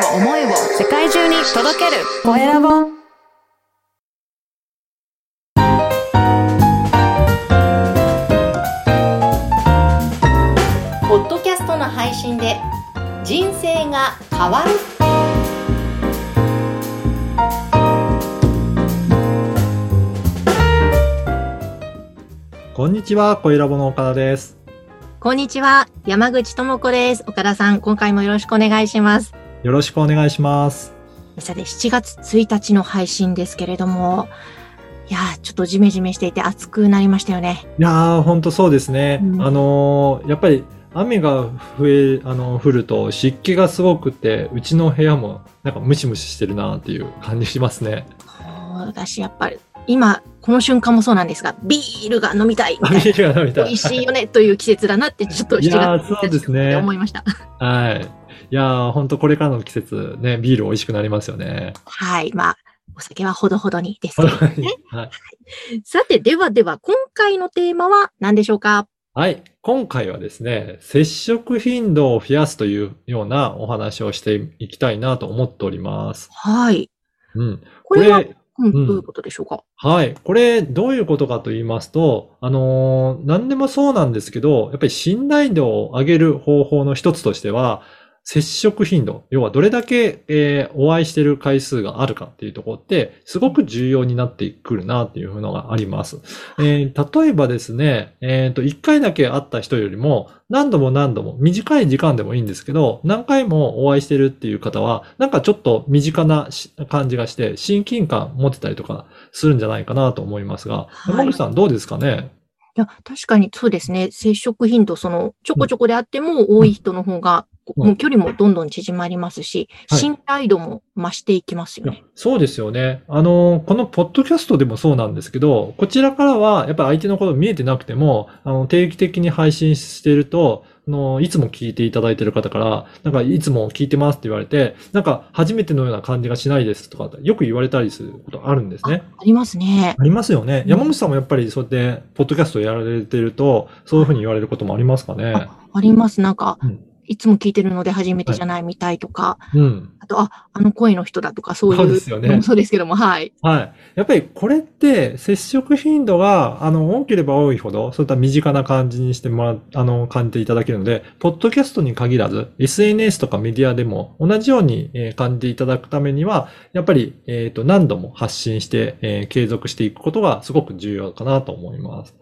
を思いを世界中に届ける。コエラボポッドキャストの配信で人生が変わる。こんにちは、小ラボの岡田です。こんにちは山口智子です。岡田さん今回もよろしくお願いしますよろしくお願いします。さて7月1日の配信ですけれどもいやーちょっとジメジメしていて暑くなりましたよねいやー、ほんとそうですね。うんあのーやっぱり雨が増え、あの降ると湿気がすごくて、うちの部屋もなんかムシムシしてるなっていう感じしますね。私やっぱり今この瞬間もそうなんですがビールが飲みたいみたいなビールが飲みたい。美味しいよねという季節だなってちょっと7いやー月そうですね1日思いました。はい。いやー、ほんとこれからの季節ね、ビール美味しくなりますよね。はい。まあ、お酒はほどほどにですけどね。はい。さて、ではでは、今回のテーマは何でしょうか？はい。今回はですね、接触頻度を増やすというようなお話をしていきたいなと思っております。はい。うん。これは、うんどういうことでしょうか？はい。これ、どういうことかと言いますと、あのー何でもそうなんですけど、やっぱり信頼度を上げる方法の一つとしては、接触頻度、要はどれだけ、えーお会いしている回数があるかっていうところって、すごく重要になってくるなっていうのがあります。えー例えばですね、えっ、と、一回だけ会った人よりも、何度も何度も、短い時間でもいいんですけど、何回もお会いしてるっていう方は、なんかちょっと身近なし感じがして、親近感持ってたりとかするんじゃないかなと思いますが、はい山口さんどうですかね？いや、確かにそうですね。接触頻度、その、ちょこちょこであっても多い人の方が、うんもう距離もどんどん縮まりますし、はい信頼度も増していきますよね。そうですよね。あの、このポッドキャストでもそうなんですけど、こちらからはやっぱり相手のこと見えてなくても、あの、定期的に配信していると、あの、いつも聞いていただいている方から、なんかいつも聞いてますって言われて、なんか初めてのような感じがしないですとか、よく言われたりすることあるんですね。ありますね。ありますよね。うん山口さんもやっぱりそうやって、ポッドキャストやられてると、そういうふうに言われることもありますかね？ああります。なんか、うんいつも聞いてるので初めてじゃないみたいとか、うん。あと、あ、あの声の人だとか、そういうそうですよねそうですけども、はい。はい。やっぱりこれって接触頻度が、あの、多ければ多いほど、そういった身近な感じにしてもらう、あの、感じていただけるので、ポッドキャストに限らず、SNS とかメディアでも同じようにえー感じていただくためには、やっぱり、えっと、何度も発信して、えー継続していくことがすごく重要かなと思います。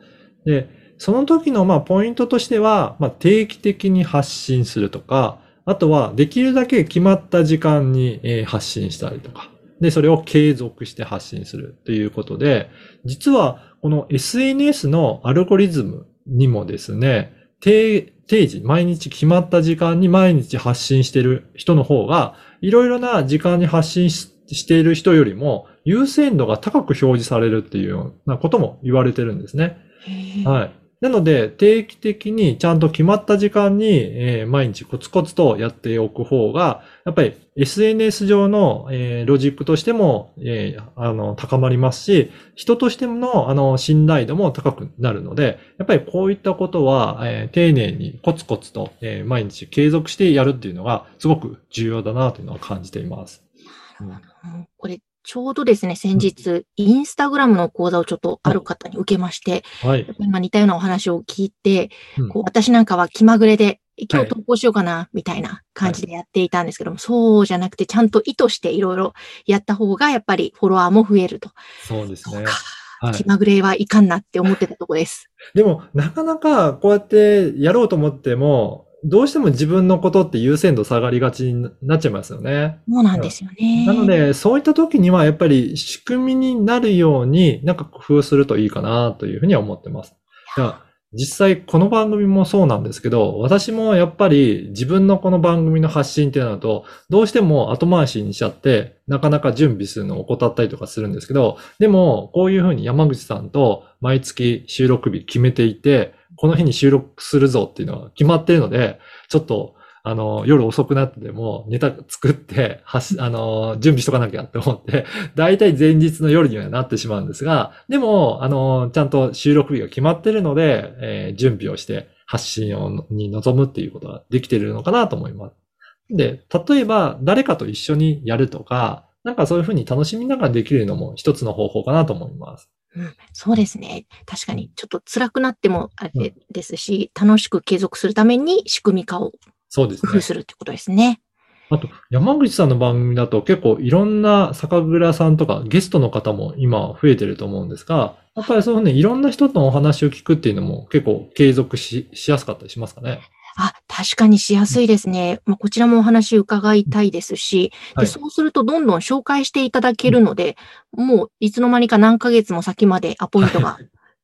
で、その時の、まあ、ポイントとしては、まあ、定期的に発信するとか、あとは、できるだけ決まった時間にえー発信したりとか、で、それを継続して発信するということで、実はこの SNS のアルゴリズムにもですね、定定時、毎日決まった時間に毎日発信している人の方が、いろいろな時間に発信ししている人よりも優先度が高く表示されるっていうようなことも言われてるんですね。はい。なので、定期的にちゃんと決まった時間に、えー毎日コツコツとやっておく方が、やっぱり SNS 上の、えーロジックとしても、えーあの、高まりますし、人としての、あの、信頼度も高くなるので、やっぱりこういったことは、えー丁寧にコツコツと、えー毎日継続してやるっていうのが、すごく重要だなというのは感じています。うんうん、ちょうどですね、先日、インスタグラムの講座をちょっとある方に受けまして、はい。今似たようなお話を聞いて、うんこう私なんかは気まぐれで、今はい日投稿しようかな、みたいな感じでやっていたんですけども、そうじゃなくて、ちゃんと意図していろいろやった方が、やっぱりフォロワーも増えると。そうですね。はい気まぐれはいかんなって思ってたとこです。でも、なかなかこうやってやろうと思っても、どうしても自分のことって優先度下がりがちになっちゃいますよね。そうなんですよね。なので、そういった時にはやっぱり仕組みになるようになんか工夫するといいかなというふうには思ってます。実際この番組もそうなんですけど、私もやっぱり自分のこの番組の発信ってなると、どうしても後回しにしちゃって、なかなか準備するのを怠ったりとかするんですけど、でも、こういうふうに山口さんと毎月収録日決めていて、この日に収録するぞっていうのは決まってるので、ちょっと、あの、夜遅くなってでもネタ作って、はし、あの、準備しとかなきゃって思って、だいたい前日の夜にはなってしまうんですが、でも、あの、ちゃんと収録日が決まってるので、えー準備をして発信をに臨むっていうことができているのかなと思います。で、例えば誰かと一緒にやるとか、なんかそういうふうに楽しみながらできるのも一つの方法かなと思います。うん、そうですね。確かに、ちょっと辛くなってもあれですし、楽しく継続するために仕組み化を工夫。するってことですね。あと、山口さんの番組だと結構いろんな酒蔵さんとかゲストの方も今増えてると思うんですが、やっぱりそういうね、いろんな人のお話を聞くっていうのも結構継続ししやすかったりしますかね？あ、確かにしやすいですね。まあ、こちらもお話伺いたいですし、はいでそうするとどんどん紹介していただけるので、もういつの間にか何ヶ月も先までアポイントが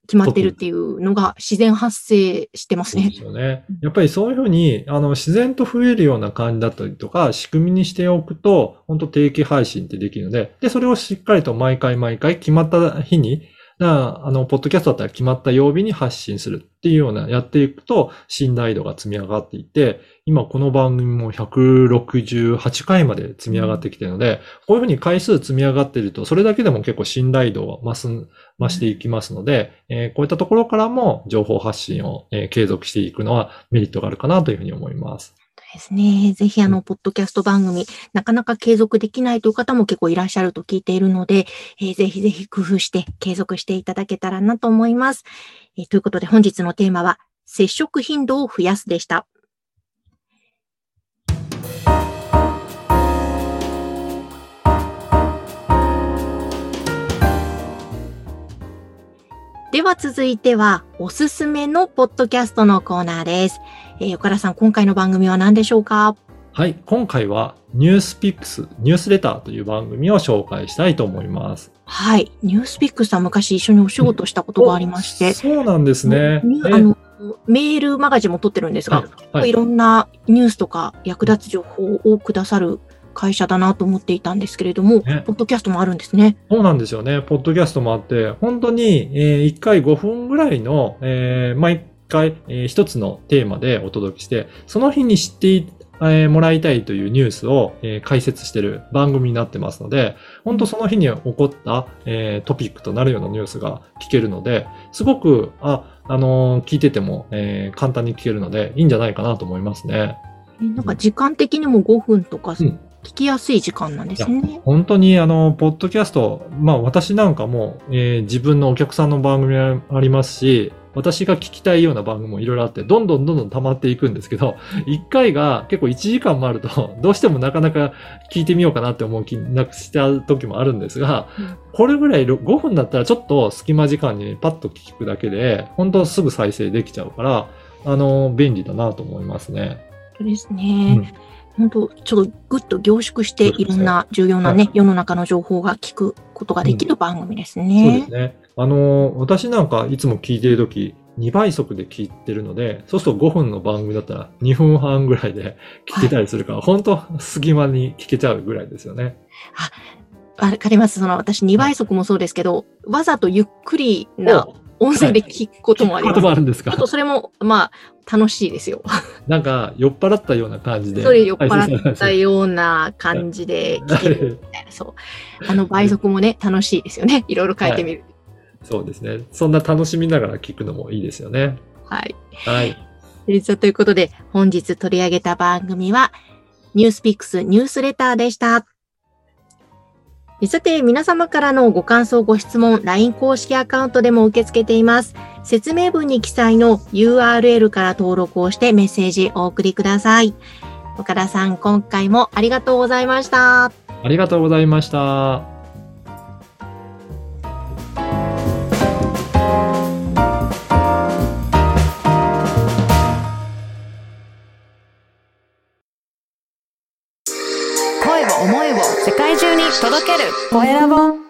決まってるっていうのが自然発生してますねそうで。すよね。やっぱりそういうふうに、あの、自然と増えるような感じだったりとか、仕組みにしておくと、本当定期配信ってできるので、で、それをしっかりと毎回毎回決まった日に、なあの、ポッドキャストだったら決まった曜日に発信するっていうような、やっていくと、信頼度が積み上がっていて、今この番組も168回まで積み上がってきてるので、こういうふうに回数積み上がってると、それだけでも結構信頼度は増す、増していきますので、えーこういったところからも情報発信を、えー継続していくのはメリットがあるかなというふうに思います。ですね。ぜひあの、ポッドキャスト番組、なかなか継続できないという方も結構いらっしゃると聞いているので、えーぜひぜひ工夫して継続していただけたらなと思います。えーということで本日のテーマは、接触頻度を増やすでした。では続いては、おすすめのポッドキャストのコーナーです。えー岡田さん、今回の番組は何でしょうか？はい、今回はニュースピックス、ニュースレターという番組を紹介したいと思います。はい。ニュースピックスは昔一緒にお仕事したことがありまして、そうなんですね。メールマガジンも撮ってるんですが、はいはいいろんなニュースとか役立つ情報をくださる会社だなと思っていたんですけれども、ねポッドキャストもあるんですね。そうなんですよね。ポッドキャストもあって、本当に、え1回5分ぐらいの、えー毎回、えー一つのテーマでお届けして、その日に知っていえーもらいたいというニュースを、えー解説している番組になってますので、本当その日に起こった、えートピックとなるようなニュースが聞けるので、すごく、あ、あのー聞いてても、えー簡単に聞けるので、いいんじゃないかなと思いますね。えなんか時間的にも5分とかうん聞きやすい時間なんですね。本当にあの、ポッドキャスト、まあ私なんかも、えー自分のお客さんの番組ありますし、私が聞きたいような番組もいろいろあって、どんどんどんどん溜まっていくんですけど、1回が結構1時間もあると、どうしてもなかなか聞いてみようかなって思う気なくした時もあるんですが、うんこれぐらい5分だったらちょっと隙間時間にパッと聞くだけで、本当すぐ再生できちゃうから、あの、便利だなと思いますね。そうですね。本当ちょっとぐっと凝縮していろんな重要なね、はい世の中の情報が聞くことができる番組ですそうでねす。ね。あの、私なんかいつも聞いてるとき、2倍速で聞いてるので、そうすると5分の番組だったら2分半ぐらいで聞けたりするから、本当隙間に聞けちゃうぐらいですよね。わかります。その私2倍速もそうですけど、わざとゆっくりな音声で聞くこともあります。あるんですか？あとそれも、まあ、楽しいですよ。なんか酔っ払ったような感じで。それ酔っ払はいったような感じで聞けるみたいな。そう。あの倍速もね、楽しいですよね。いろいろ書いてみる。そうですね。そんな楽しみながら聞くのもいいですよね。はい。はい。ということで、本日取り上げた番組は、ニュースピックスニュースレターでした。さて、皆様からのご感想、ご質問、LINE 公式アカウントでも受け付けています。説明文に記載の URL から登録をしてメッセージお送りください。岡田さん、今回もありがとうございました。ありがとうございました。声